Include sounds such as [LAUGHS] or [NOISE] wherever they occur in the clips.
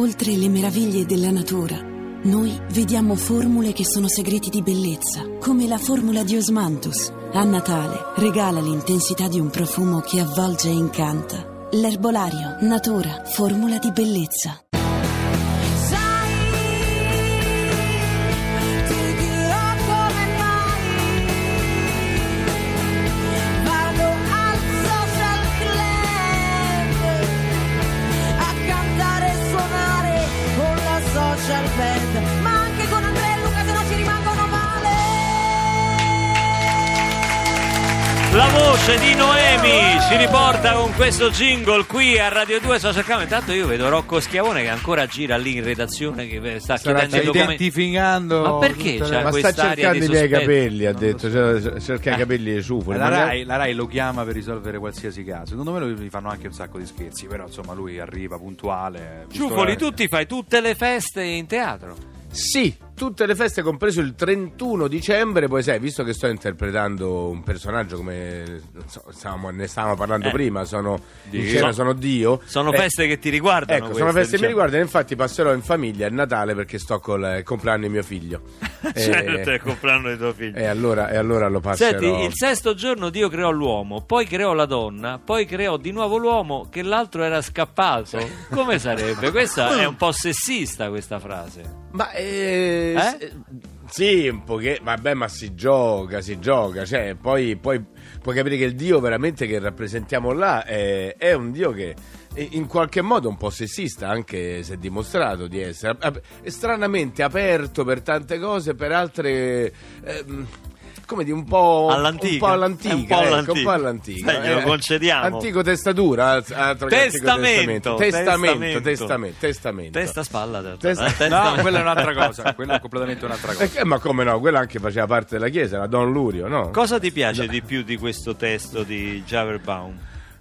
Oltre le meraviglie della natura, noi vediamo formule che sono segreti di bellezza, come la formula di Osmanthus. A Natale regala l'intensità di un profumo che avvolge e incanta. L'erbolario, natura, formula di bellezza. La voce di Noemi ci riporta con questo jingle qui a Radio 2 Social Club. Intanto io vedo Rocco Schiavone che ancora gira lì in redazione che sta Starà chiedendo come... identificando Ma perché tutte c'ha Ma sta cercando i miei capelli, ha detto, cioè, cerca i capelli di ciufoli. la ma- Rai, la Rai lo chiama per risolvere qualsiasi caso. Secondo me lui- gli fanno anche un sacco di scherzi, però insomma lui arriva puntuale. visto Ciuffoli, la- tu ti fai tutte le feste in teatro. Sì, tutte le feste, compreso il 31 dicembre, poi sai, visto che sto interpretando un personaggio come so, stavamo- ne stavamo parlando Eh. prima, sono Dio. in scena, sono Dio. Sono Eh, feste che ti riguardano. Ecco, queste, sono feste che mi diciamo. riguardano, infatti passerò in famiglia a Natale perché sto col il compleanno di mio figlio. [LAUGHS] Certo, è il compleanno di tuo figlio. e, allora, e allora lo passerò. Senti, il sesto giorno Dio creò l'uomo, poi creò la donna, poi creò di nuovo l'uomo che l'altro era scappato. Come sarebbe? Questa [LAUGHS] è un po' sessista questa frase. Ma eh, Eh? sì, un po' che vabbè, ma si gioca, si gioca, cioè, poi, poi puoi capire che il Dio veramente che rappresentiamo là è, è un Dio che in qualche modo un po' sessista, anche se è dimostrato di essere è stranamente aperto per tante cose, per altre ehm, come di un po' All'antica. un po' all'antica, un po' ecco, all'antica. un po' all'antica. Dai, glielo Eh, concediamo. Antico testatura, Testamento, testamento, testamento, testamento. testamento, testamento. Testa spalla. Testa- Eh, No, quella è un'altra cosa. Quella è completamente un'altra cosa. Eh, che- ma come no, quella anche faceva parte della chiesa, la Don Lurio, no? Cosa ti piace di più di questo testo di Javerbaum?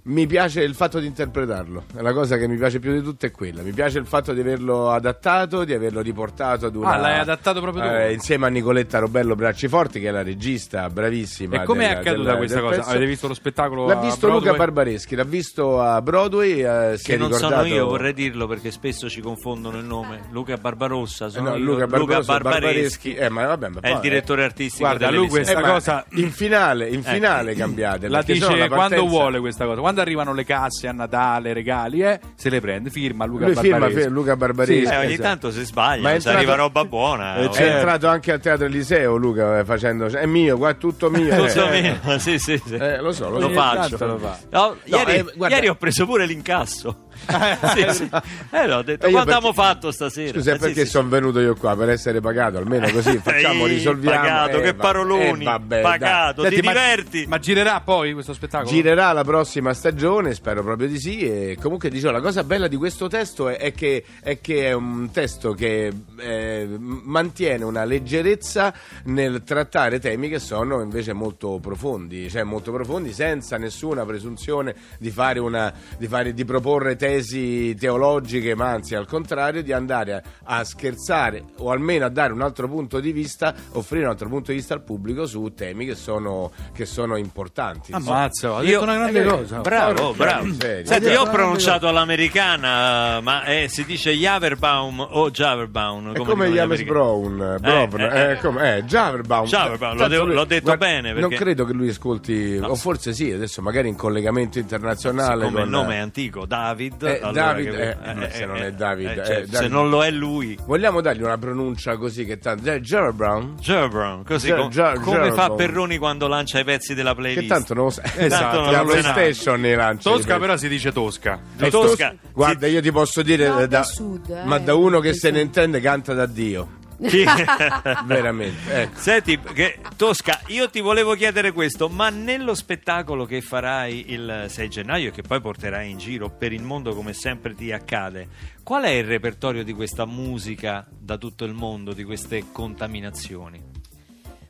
Mi piace il fatto di interpretarlo, è la cosa che mi piace più di tutto è quella. Mi piace il fatto di averlo adattato, di averlo riportato ad una... Ah, l'hai adattato proprio tu? eh, insieme a Nicoletta Robello Bracciforti, che è la regista bravissima. E come è accaduta del- questa cosa? pezzo. Avete visto lo spettacolo L'ha visto? Luca Barbareschi, l'ha visto a Broadway. eh, si Che è non ricordato... sono io, vorrei dirlo perché spesso ci confondono il nome. Luca Barbarossa, Eh, sono no, io. Luca Barbarossa, Barbareschi. Barbareschi, eh, ma vabbè, ma è il poi, direttore artistico Guarda, lui questa Eh, cosa- in finale, in finale cambiate La dice la quando vuole questa cosa. Quando arrivano le casse a Natale, regali, eh, se le prende, firma Luca Lui firma Barbareschi. fe- Luca Barbareschi. Sì, Eh, ogni esatto. tanto si sbaglia, Ma è entrato- arriva roba buona. Eh, oh. È entrato anche al teatro Eliseo Luca eh, facendo è mio, qua è tutto mio. Tutto Eh, mio, [LAUGHS] sì, sì, sì. eh, lo so, lo, lo faccio. tanto lo fa. No, ieri, eh, guarda- ieri ho preso pure l'incasso. Sì, sì. Eh, no, ho detto, Eh, quanto perché- abbiamo fatto stasera? Scusa, Eh, sì, perché sì, sono venuto io qua per essere pagato, almeno [LAUGHS] così facciamo, risolviamo. pagato, Eh, che paroloni, eh, vabbè, pagato, Senti, ti ma- diverti. Ma girerà poi questo spettacolo? Girerà la prossima stagione, spero proprio di sì. E comunque dicevo, la cosa bella di questo testo è, è che, è che è un testo che eh, mantiene una leggerezza nel trattare temi che sono invece molto profondi, cioè molto profondi senza nessuna presunzione di fare una di, fare, di proporre tesi teologiche, ma anzi al contrario di andare a, a scherzare o almeno a dare un altro punto di vista, offrire un altro punto di vista al pubblico su temi che sono, che sono importanti. Ammazza, ha Io- detto una grande eh, cosa. Bravo, bravo. Senti, Io- ho pronunciato all'americana, ma eh, si dice Javerbaum o Javerbaum. È come gli James. Brown, Brown, eh, eh, eh. come, eh, Javerbaum. Javerbaum, l'ho Tanto de- l'ho detto bene, Non perché- credo che lui ascolti, o forse sì, adesso magari in collegamento internazionale. Il con- nome è antico, David. Eh, allora David, che- eh, ma se non è David, eh, eh, cioè, David. se non lo è lui. Vogliamo dargli una pronuncia così che tanto... Eh, Jared Brown? Javerbaum, così Ger- com- Ger- come fa Javerbaum. Perroni quando lancia i pezzi della playlist. Che tanto non lo sa. [LAUGHS] Esatto, la non lo sa. PlayStation ne lancia. Tosca però si dice Tosca. Eh, Tosca. Tos- Guarda, io ti posso dire, eh, da, sud, eh, ma da uno che se ne intende canta da Dio. Sì. [LAUGHS] Veramente, ecco. Senti, che- Tosca, io ti volevo chiedere questo, ma nello spettacolo che farai il 6 gennaio e che poi porterai in giro per il mondo come sempre ti accade, qual è il repertorio di questa musica da tutto il mondo, di queste contaminazioni?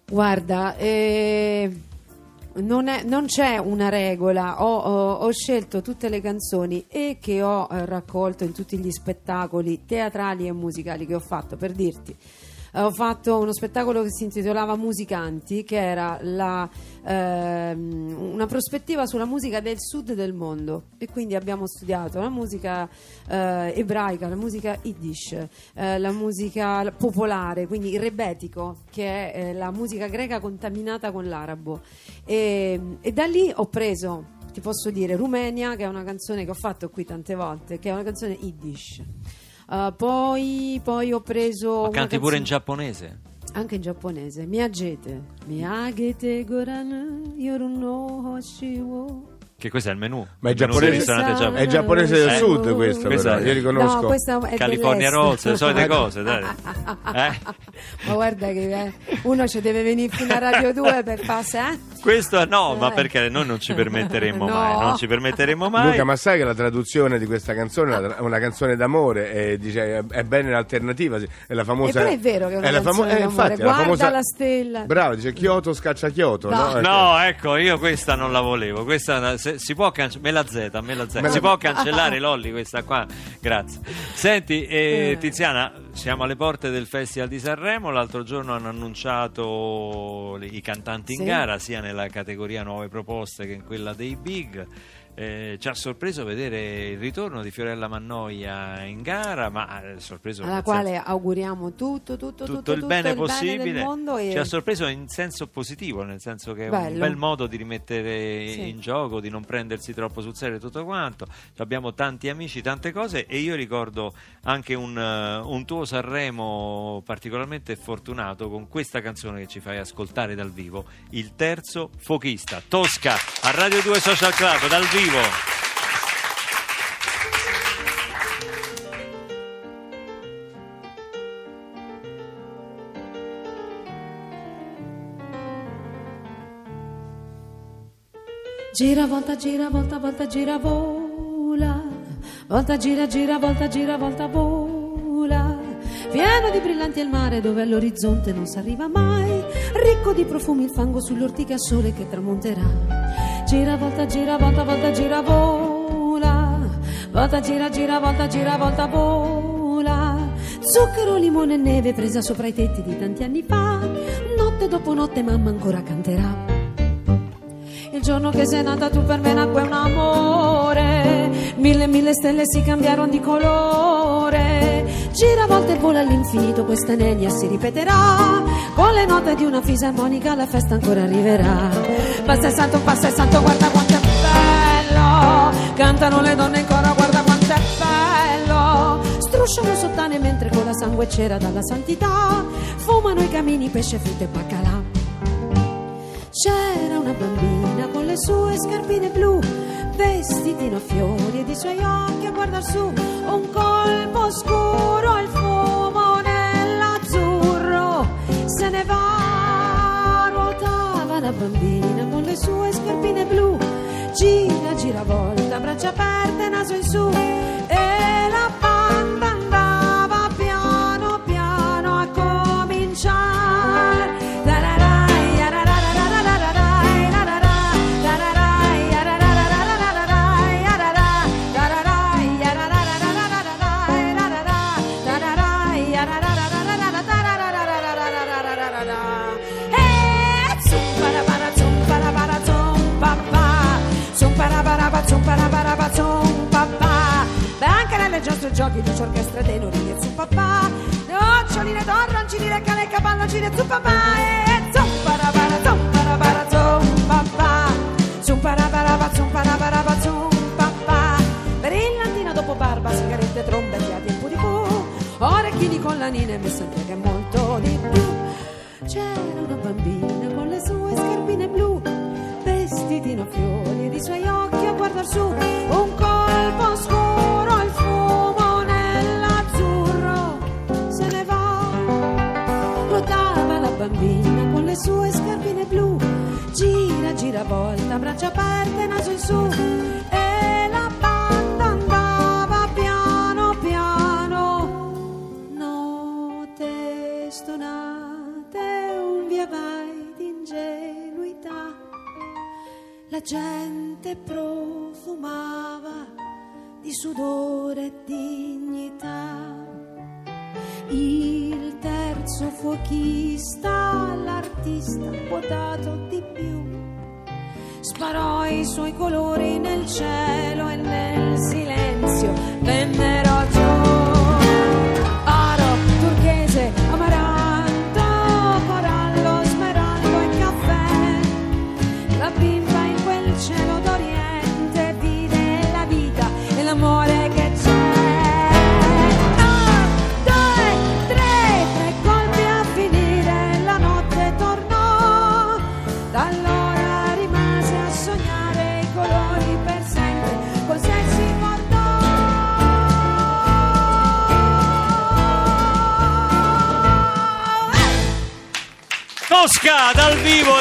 Guarda, eh, non, è- non c'è una regola, ho, ho- ho scelto tutte le canzoni e che ho eh, raccolto in tutti gli spettacoli teatrali e musicali che ho fatto, per dirti. Eh, ho fatto uno spettacolo che si intitolava Musicanti, che era la, ehm, una prospettiva sulla musica del sud del mondo. E quindi abbiamo studiato la musica eh, ebraica, la musica yiddish, eh, la musica popolare, quindi il rebetico, che è eh, la musica greca contaminata con l'arabo. E, e da lì ho preso ti posso dire Rumenia, che è una canzone che ho fatto qui tante volte, che è una canzone Yiddish. Uh, poi, poi ho preso. Ma canti pure in giapponese? Anche in giapponese. Miyagete. Miyagete goran yoruno hoshiwo. Che questo è il menù. Ma è giapponese, giapponese. è giapponese del Eh. sud questo, Questa però. è- Io riconosco. No, questa è California. Rolls, le solite [LAUGHS] cose, dai. Eh? Ma guarda che eh, uno ci deve venire fino a Radio 2 per passare. Eh? Questo no, ma Eh. perché noi non ci permetteremo [LAUGHS] No. mai, non ci permetteremo mai. Luca, ma sai che la traduzione di questa canzone è una, canzone d'amore e dice è, è bene l'alternativa, è la famosa Eppure è vero che è una la canzone eh, d'amore. infatti, è la Guarda famosa la stella. Bravo, dice Kyoto scaccia Kyoto, No. no? Ecco. No, ecco, io questa non la volevo. Questa se- si può cancellare. Me la Z, me la Z. Me la- Si può cancellare [LAUGHS] Lolli questa qua. Grazie. Senti, eh, Tiziana, siamo alle porte del Festival di Sanremo. L'altro giorno hanno annunciato i cantanti in Sì. gara, sia nella categoria nuove proposte che in quella dei big. Eh, ci ha sorpreso vedere il ritorno di Fiorella Mannoia in gara, ma eh, sorpreso alla quale senso- auguriamo tutto, tutto, tutto, tutto il bene del possibile mondo e ci ha sorpreso in senso positivo nel senso che è un Bello. bel modo di rimettere Sì. in gioco di non prendersi troppo sul serio tutto quanto abbiamo tanti amici tante cose e io ricordo anche un, eh, un tuo Sanremo particolarmente fortunato con questa canzone che ci fai ascoltare dal vivo il terzo fochista Tosca a Radio 2 Social Club dal vivo Gira, volta, gira, volta, volta, gira, vola. Volta, gira, gira, volta, gira, volta, vola. Pieno di brillanti il mare dove all'orizzonte non si arriva mai. Ricco di profumi il fango sulle ortiche a sole che tramonterà. Gira, volta, gira, volta, volta, gira, vola. Volta, gira, gira, volta, gira, volta, vola. Zucchero, limone e neve presa sopra i tetti di tanti anni fa. Notte dopo notte mamma ancora canterà. Il giorno che sei nata tu per me nacque un amore, mille mille stelle si cambiarono di colore. Gira a volte e vola all'infinito, questa nenia si ripeterà. Con le note di una fisarmonica la festa ancora arriverà. Passa il santo, passa il santo, guarda quanto è bello. Cantano le donne in coro, guarda quanto è bello. Strusciano sottane mentre con la sangue c'era dalla santità. Fumano i camini, pesce, frutta e baccalà. C'era una bambina con le sue scarpine blu, vestitino a fiori ed i suoi occhi a guardar su, un colpo scuro, il fumo nell'azzurro, se ne va, ruotava la bambina con le sue scarpine blu, gira, gira, volta, braccia aperte, naso in su, e la banda braccia aperte, naso in su, e la banda andava piano, piano note stonate, un via vai di ingenuità. La gente profumava di sudore e dignità. Il terzo terzo fuochista, l'artista quotato di più. Sparò i suoi colori nel cielo e nel silenzio vennero giù.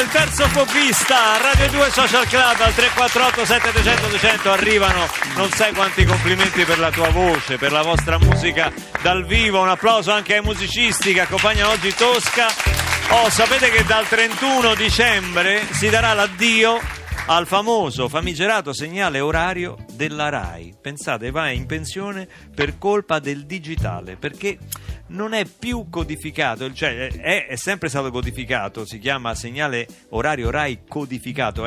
Il terzo fobista Radio 2 Social Club al 348 7200 200 arrivano. Non sai quanti complimenti per la tua voce per la vostra musica dal vivo. Un applauso anche ai musicisti che accompagnano oggi Tosca. Oh sapete che dal 31 dicembre si darà l'addio al famoso famigerato segnale orario della RAI. Pensate va in pensione per colpa del digitale perché non è più codificato, cioè è, è sempre stato codificato, si chiama segnale orario RAI codificato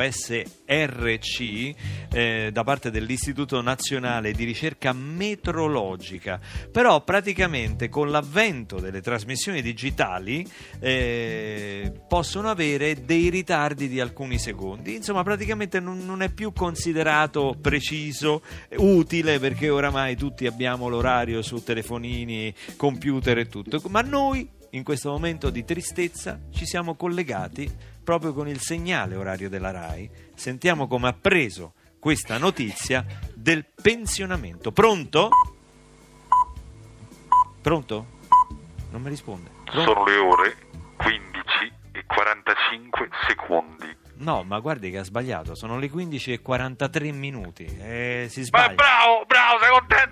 SRC eh, da parte dell'Istituto Nazionale di Ricerca Metrologica, però praticamente con l'avvento delle trasmissioni digitali eh, possono avere dei ritardi di alcuni secondi, insomma praticamente non, non è più considerato preciso, utile perché oramai tutti abbiamo l'orario su telefonini, computer e tutto, ma noi in questo momento di tristezza ci siamo collegati proprio con il segnale orario della RAI. Sentiamo come ha preso questa notizia del pensionamento. Pronto? Pronto? Non mi risponde. Pronto? Sono le ore 15 e 45 secondi. No, ma guardi che ha sbagliato, sono le 15 e 43 minuti. Eh, si Ma sbaglia. bravo, bravo,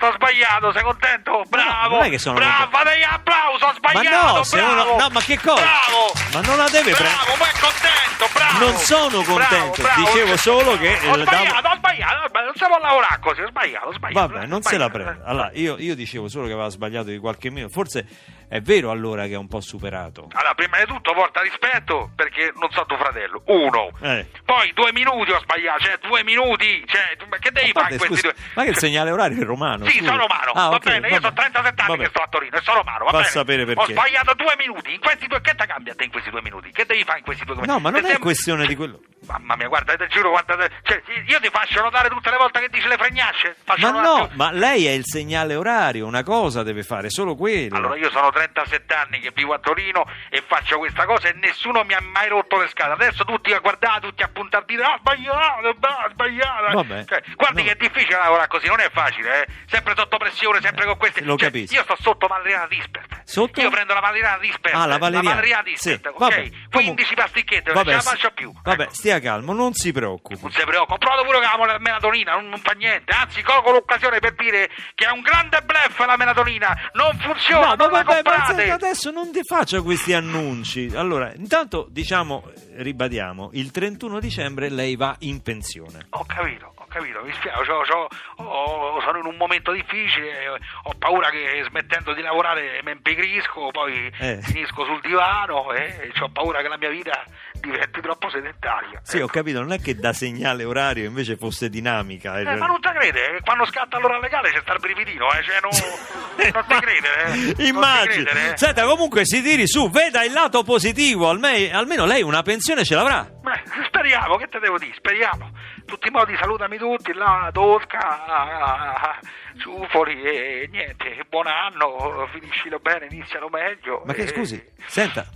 contento? Ho sbagliato, sei contento? Bravo! non è che sono bravo, fategli applauso, ho Ma sbagliato! no, se bravo, uno- no, ma che cosa? Bravo! Ma non la deve Bravo, prendere. ma è contento, bravo! Non sono contento, dicevo solo che, Ho sbagliato, davo- ho sbagliato, sbagliato, non si può lavorare così, ho sbagliato, ho sbagliato. Vabbè, non ho se la sbagliato. prende. Allora, io, io dicevo solo che aveva sbagliato di qualche minuto. Forse è vero allora che è un po' superato. Allora, prima di tutto porta rispetto perché non so tuo fratello. Uno. Eh. Poi due minuti ho sbagliato, cioè due minuti. Cioè, che devi fare questi due? ma che il segnale orario è romano? Sì, sono romano, Ah, va ok, bene, io vabbè. sono 37 anni Vabbè. che sto a Torino e sono romano, va Va sapere Ho perché. sbagliato due minuti, in questi due, che ti cambia te in questi due minuti? Che devi fare in questi due minuti? No, ma non Se è sem- questione di quello. Mamma mia, guarda, ti giuro, guarda, cioè, io ti faccio notare tutte le volte che dici le fregnacce. Ma no, ma lei è il segnale orario, una cosa deve fare, solo quello. Allora io sono 37 anni che vivo a Torino e faccio questa cosa e nessuno mi ha mai rotto le scale. Adesso tutti a guardare, tutti a puntare il dito, ah sbagliato, ah, sbagliato. Vabbè. Cioè, guardi No. che è difficile lavorare così, non è facile, eh. Sempre sotto pressione, sempre con questi. Lo Cioè, capisco. Io sto sotto Valeriana Dispert. Sotto? Io prendo la Valeriana Dispert. Ah, la Valeriana. Valeriana Dispert, Sì, ok? vabbè. 15 Comunque- pasticchette, non ce la faccio più. Vabbè, Ecco. stia calmo, non si preoccupi. Non si preoccupa, ho provato pure con la melatonina, non, non fa niente, anzi colgo l'occasione per dire che è un grande bluff la melatonina, non funziona, No, non ma vabbè, senta, adesso non ti faccia questi annunci. Allora, intanto diciamo, ribadiamo, il 31 dicembre lei va in pensione. Ho capito, capito, mi spiace, c'ho- c'ho- ho- sono in un momento difficile, ho paura che smettendo di lavorare mi impigrisco, poi Eh. finisco sul divano e ho paura che la mia vita diventi troppo sedentaria. Sì, ho capito, non è che da segnale orario invece fosse dinamica. Eh, ma non ti crede, eh, quando scatta l'ora legale c'è sta il brividino, eh, cioè non, [LAUGHS] non ti credere, eh. Immagino. credere, eh. Senta, comunque si tiri su, veda il lato positivo, alme- almeno lei una pensione ce l'avrà. Beh, speriamo, che te devo dire? Speriamo. Tutti i modi, salutami tutti, là, Tosca, Ciufoli e niente, buon anno, finiscilo bene, iniziano meglio. Ma che e- scusi, senta,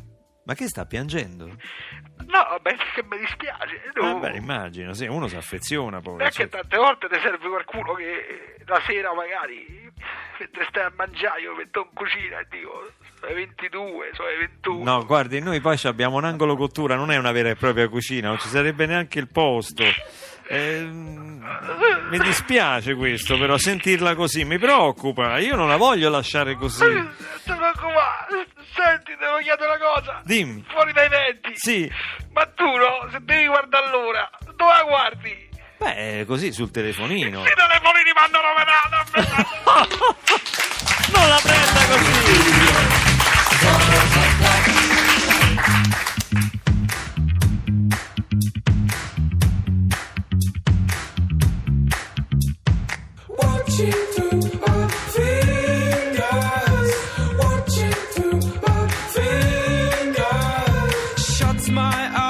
ma che sta piangendo? No, beh, che mi dispiace. no. Eh beh, immagino, sì, uno si affeziona poi. è sì. che tante volte ti serve qualcuno che la sera magari, mentre stai a mangiare, io metto in cucina e dico, sono le 22, sono le 21. No, guardi, noi poi abbiamo un angolo cottura, non è una vera e propria cucina, non ci sarebbe neanche il posto. Ehm, mi dispiace questo, però sentirla così mi preoccupa. Io non la voglio lasciare così. Non ti preoccupare, senti, devo chiedere una cosa. Dimmi. Fuori dai denti. Sì, Ma tu no, se devi guardare l'ora, dove la guardi? Beh, così sul telefonino. I telefonini mandano vedate! non la prenda così! my eyes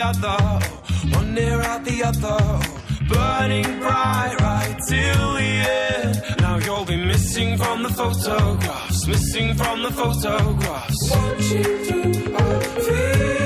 other, one near out the other, burning bright right till the end. Now you'll be missing from the photographs, missing from the photographs. Watching through our fingers,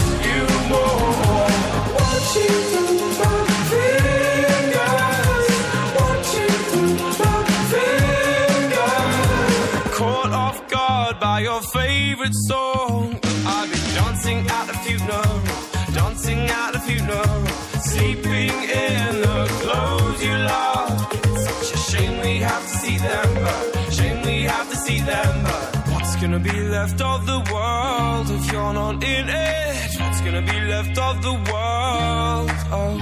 favorite song, I'll be dancing at the funeral, dancing at the funeral, sleeping in the clothes you love. It's such a shame we have to see them, but shame we have to see them, but what's gonna be left of the world if you're not in it? What's gonna be left of the world? Oh.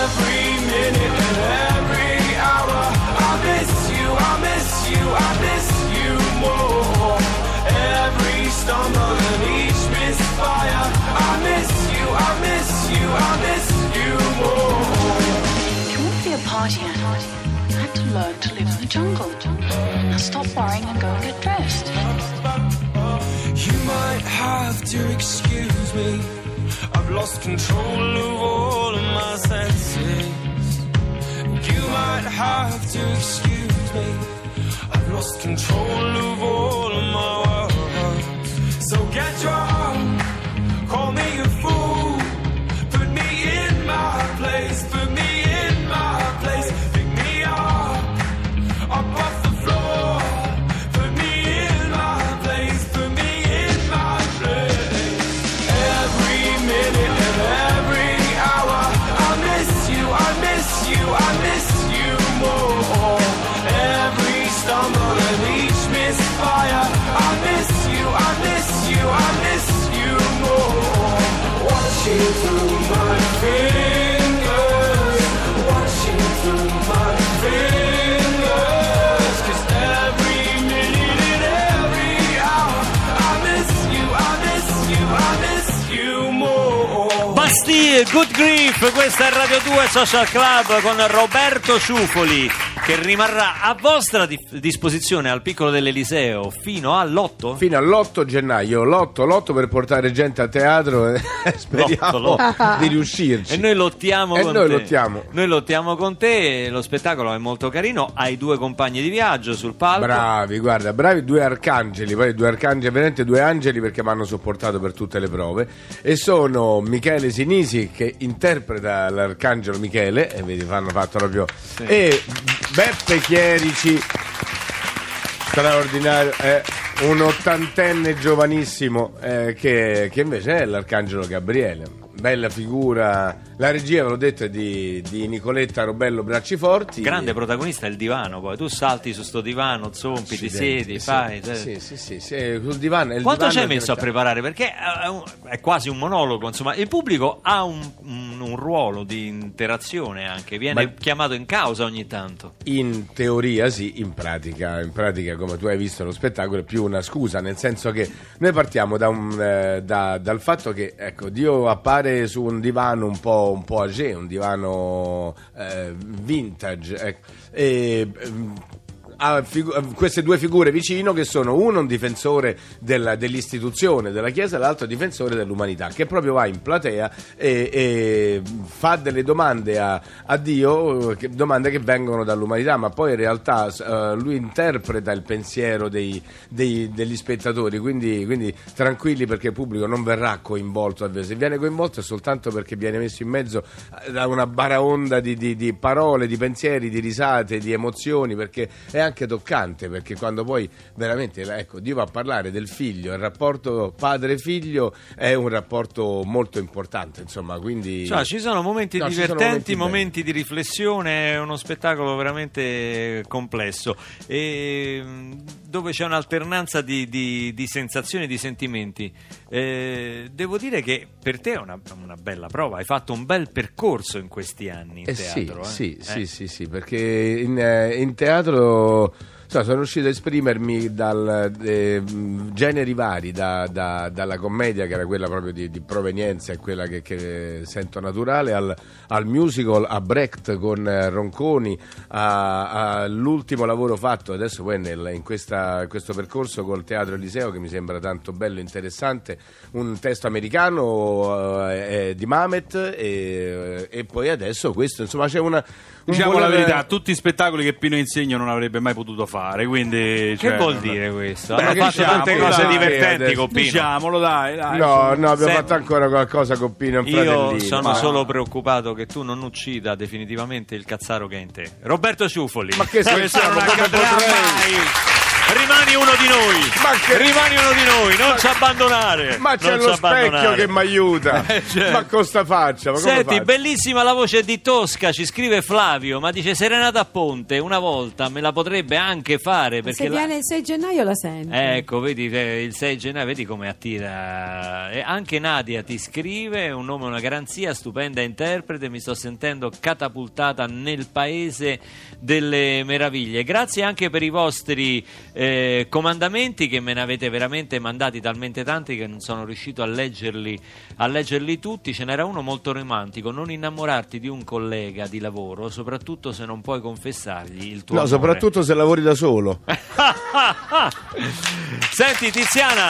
Every minute and every hour, I miss stumble and each misfire, I miss you, I miss you, I miss you more. You want to be a party animal? You have to learn to live in the jungle. Now stop worrying and go and get dressed. You might have to excuse me. I've lost control of all of my senses. You might have to excuse me. I've lost control of all of my. So get drunk, Bastille, Good Grief, questa è Radio 2 Social Club con Roberto Ciufoli che rimarrà a vostra di- disposizione al piccolo dell'Eliseo fino all'8? Fino all'8 gennaio, l'8, l'8 per portare gente a teatro [LAUGHS] e speriamo L'otto, di riuscirci. E noi lottiamo E con noi te. lottiamo. Noi lottiamo con te, lo spettacolo è molto carino, hai due compagni di viaggio sul palco. Bravi, guarda, bravi due arcangeli, poi due arcangeli, veramente due angeli perché mi hanno sopportato per tutte le prove e sono Michele Sinisi che interpreta l'arcangelo Michele e vedi fanno fatto proprio e Beppe Chierici straordinario è un ottantenne giovanissimo eh, che, che invece è l'arcangelo Gabriele bella figura la regia ve l'ho detto è di, di Nicoletta Robello Bracciforti Grande protagonista è il divano, poi tu salti su sto divano, zompi, ti siedi, fai. Sì, sì, sì, sì, sul divano. Quanto ci hai messo a preparare? Perché è, un- è quasi un monologo, insomma, il pubblico ha un, un- un ruolo di interazione anche, viene Ma- chiamato in causa ogni tanto. In teoria sì, in pratica, in pratica come tu hai visto lo spettacolo è più una scusa, nel senso che noi partiamo da un, eh, da- dal fatto che ecco, Dio appare su un divano un po', un po' âgé, un divano eh, vintage, ecco, e, ha figu- queste due figure vicino che sono uno un difensore della- dell'istituzione della Chiesa e l'altro difensore dell'umanità che proprio va in platea e, e fa delle domande a, a Dio, che- domande che vengono dall'umanità ma poi in realtà eh, lui interpreta il pensiero dei- dei- degli spettatori quindi, quindi tranquilli perché il pubblico non verrà coinvolto se viene coinvolto è soltanto perché viene messo in mezzo eh, da una baraonda di, di- di parole, di pensieri, di risate, di emozioni perché è anche anche toccante perché quando poi veramente ecco, Dio va a parlare del figlio, il rapporto padre-figlio è un rapporto molto importante, insomma, quindi Cioè, ci sono momenti No, ci sono divertenti, momenti momenti, di riflessione, è uno spettacolo veramente complesso e, mh, dove c'è un'alternanza di, di- di sensazioni e di sentimenti. Eh, devo dire che per te è una, una bella prova, hai fatto un bel percorso in questi anni in Eh teatro. eh. Sì, Eh. sì, sì, sì, perché in, eh, in teatro so, sono riuscito a esprimermi dal eh, generi vari, da- da- dalla commedia che era quella proprio di, di provenienza e quella che, che sento naturale, al, al musical, a Brecht con eh, Ronconi, all'ultimo lavoro fatto adesso poi nel- in questa- questo percorso col Teatro Eliseo che mi sembra tanto bello e interessante, un testo americano eh, eh, di Mamet e, e poi adesso questo, insomma c'è una... Diciamo la verità, tutti i spettacoli che Pino Insegno non avrebbe mai potuto fare, quindi... Che cioè, vuol non- dire questo? Beh, Hanno che fatto diciamo, tante dai, cose divertenti adesso- con Pino. Diciamolo, dai, dai. No, no, abbiamo fatto ancora qualcosa con Pino e un Io fratellino. sono ma- solo preoccupato che tu non uccida definitivamente il cazzaro che è in te. Roberto Ciuffoli. Ma che Questo non accadrà mai. Rimani uno di noi. Ma che- Rimani uno di noi, non ci abbandonare. Ma c'è non lo specchio che mi aiuta. [LAUGHS] Eh, certo. Ma con sta faccia, ma Senti, faccio? bellissima la voce di Tosca, ci scrive Flavio, ma dice Serenata Ponte una volta me la potrebbe anche fare perché Se la- viene il 6 gennaio la senti. Ecco, vedi eh, il 6 gennaio, vedi come attira. E anche Nadia ti scrive: un nome, una garanzia, stupenda interprete. Mi sto sentendo catapultata nel paese delle meraviglie. Grazie anche per i vostri eh, comandamenti che me ne avete veramente mandati talmente tanti che non sono riuscito a leggerli, a leggerli tutti. Ce n'era uno molto romantico: non innamorarti di un collega di lavoro, soprattutto se non puoi confessargli il tuo No, amore. soprattutto se lavori da solo. [LAUGHS] Senti Tiziana,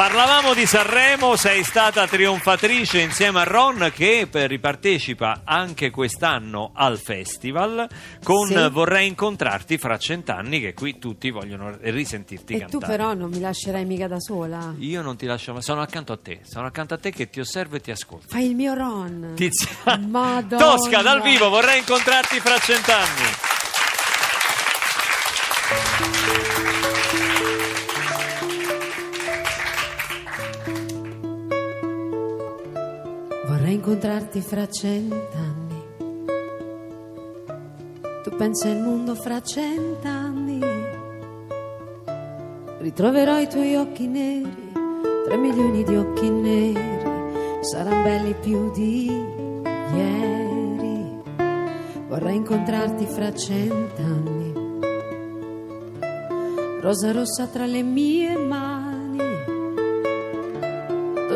parlavamo di Sanremo, sei stata trionfatrice insieme a Ron che ripartecipa anche quest'anno al festival con Sì. Vorrei incontrarti fra cent'anni che qui tutti vogliono risentirti E cantare. tu però non mi lascerai mica da sola. Io non ti lascio mai, sono accanto a te, sono accanto a te che ti osservo e ti ascolto. Fai il mio Ron. Tiziana, Madonna. Tosca dal vivo, vorrei incontrarti fra cent'anni. Vorrei incontrarti fra cent'anni. Tu pensi al mondo fra cent'anni. Ritroverò i tuoi occhi neri, tre milioni di occhi neri. Saranno belli più di ieri. Vorrei incontrarti fra cent'anni. Rosa rossa tra le mie mani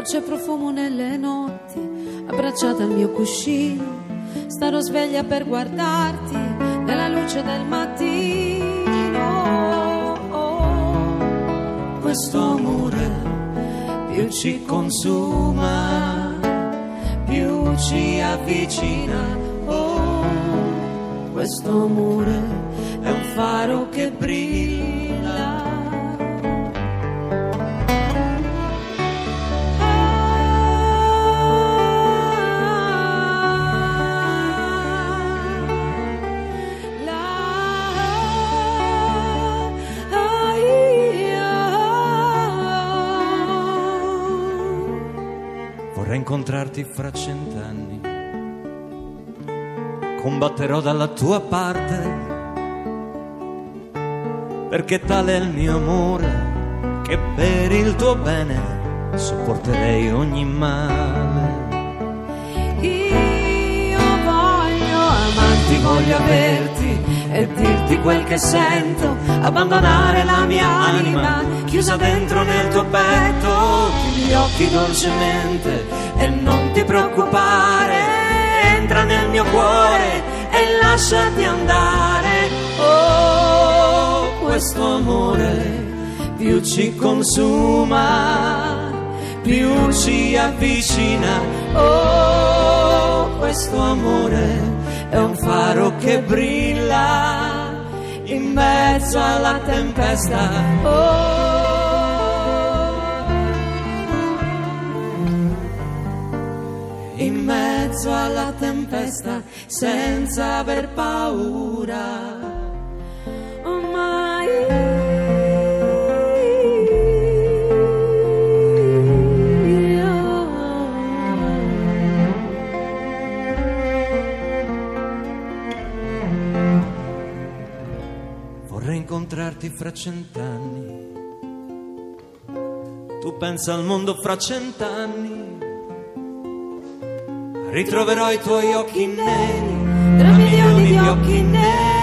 dolce profumo nelle notti, abbracciata al mio cuscino, starò sveglia per guardarti nella luce del mattino. Questo amore più ci consuma, più ci avvicina. Oh, questo amore è un faro che brilla. Incontrarti fra cent'anni. Combatterò dalla tua parte. Perché tale è il mio amore che per il tuo bene sopporterei ogni male. Io voglio amarti, voglio averti e dirti quel che sento, abbandonare la mia anima chiusa dentro nel tuo petto, chiudi gli occhi dolcemente e non ti preoccupare, entra nel mio cuore e lasciati andare. Oh, questo amore più ci consuma, più ci avvicina. Oh, questo amore è un faro che brilla in mezzo alla tempesta. Oh, in mezzo alla tempesta senza aver paura. Oh, ma incontrarti fra cent'anni. Tu pensa al mondo fra cent'anni. Ritroverò i tuoi occhi neri, Tra milioni di occhi neri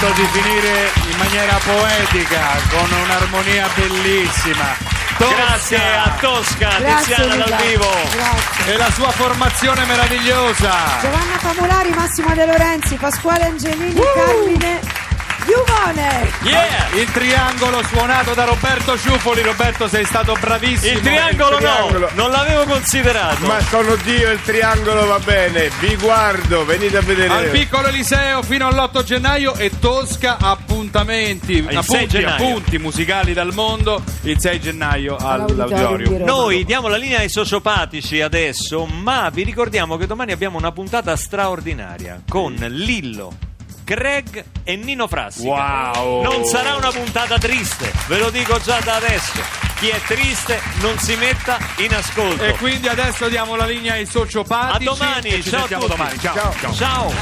scelto di finire in maniera poetica, con un'armonia bellissima. Tosca Grazie a Tosca, Grazie, Tiziana dal vivo. Grazie. E la sua formazione meravigliosa. Giovanna Famolari, Massimo De Lorenzi, Pasquale Angelini, Carmine Iuvone. Yeah! Il triangolo suonato da Roberto Ciuffoli. Roberto, sei stato bravissimo. Il triangolo Il triangolo. no, non l'avevo considerato. Ma sono Dio, il triangolo va bene. Vi guardo, venite a vedere. Al piccolo Eliseo fino all'8 gennaio e Tosca appuntamenti, Il 6 appunti, gennaio. appunti musicali dal mondo il 6 gennaio All'Auditorium Roma. Noi diamo la linea ai sociopatici adesso, ma vi ricordiamo che domani abbiamo una puntata straordinaria con Lillo, Greg e Nino Frassica. Wow! Non sarà una puntata triste, ve lo dico già da adesso. Chi è triste non si metta in ascolto. E quindi adesso diamo la linea ai A sociopatici. domani, e ci ciao a sentiamo tutti. domani. ciao. ciao. Ciao.